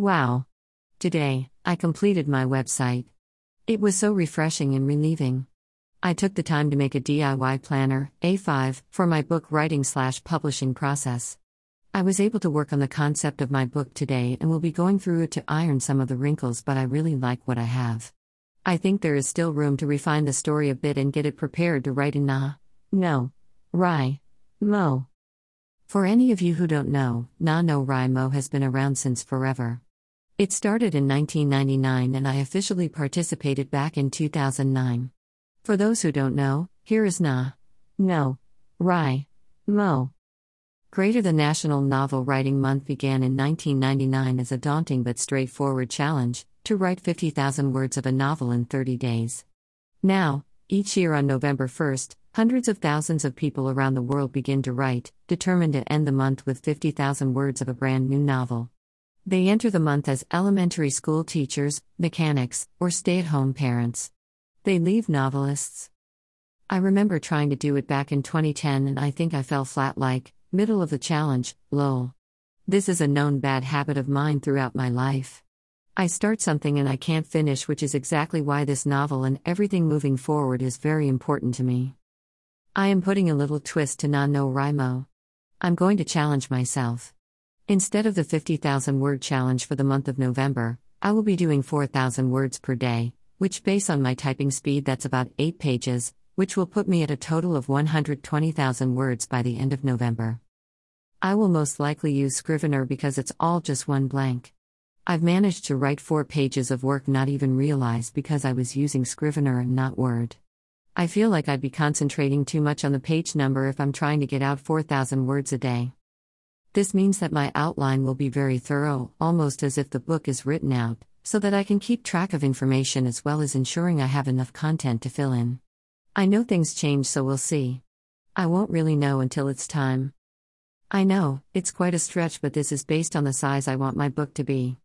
Wow. Today, I completed my website. It was so refreshing and relieving. I took the time to make a DIY planner, A5, for my book writing slash publishing process. I was able to work on the concept of my book today and will be going through it to iron some of the wrinkles, but I really like what I have. I think there is still room to refine the story a bit and get it prepared to write in Na. No. Wri. Mo. For any of you who don't know, Na No Wri Mo has been around since forever. It started in 1999 and I officially participated back in 2009. For those who don't know, here is Na. No. Wri. Mo. Greater the National Novel Writing Month began in 1999 as a daunting but straightforward challenge to write 50,000 words of a novel in 30 days. Now, each year on November 1st, hundreds of thousands of people around the world begin to write, determined to end the month with 50,000 words of a brand new novel. They enter the month as elementary school teachers, mechanics, or stay at home parents. They leave novelists. I remember trying to do it back in 2010 and I think I fell flat like, Middle of the challenge, lol. This is a known bad habit of mine throughout my life. I start something and I can't finish, which is exactly why this novel and everything moving forward is very important to me. I am putting a little twist to Na No Wrimo. I'm going to challenge myself. Instead of the 50,000 word challenge for the month of November, I will be doing 4,000 words per day, which, based on my typing speed, that's about 8 pages, which will put me at a total of 120,000 words by the end of November. I will most likely use Scrivener because it's all just one blank. I've managed to write four pages of work not even realized because I was using Scrivener and not Word. I feel like I'd be concentrating too much on the page number if I'm trying to get out 4,000 words a day. This means that my outline will be very thorough, almost as if the book is written out, so that I can keep track of information as well as ensuring I have enough content to fill in. I know things change, so we'll see. I won't really know until it's time. I know, it's quite a stretch, but this is based on the size I want my book to be.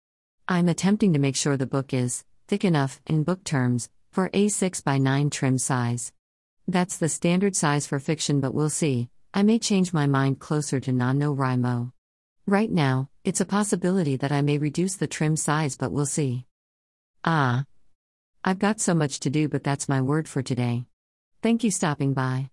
I'm attempting to make sure the book is thick enough, in book terms, for a 6 by 9 trim size. That's the standard size for fiction, but we'll see. I may change my mind closer to Nano Wrimo. Right now, it's a possibility that I may reduce the trim size, but we'll see. Ah. I've got so much to do, but that's my word for today. Thank you stopping by.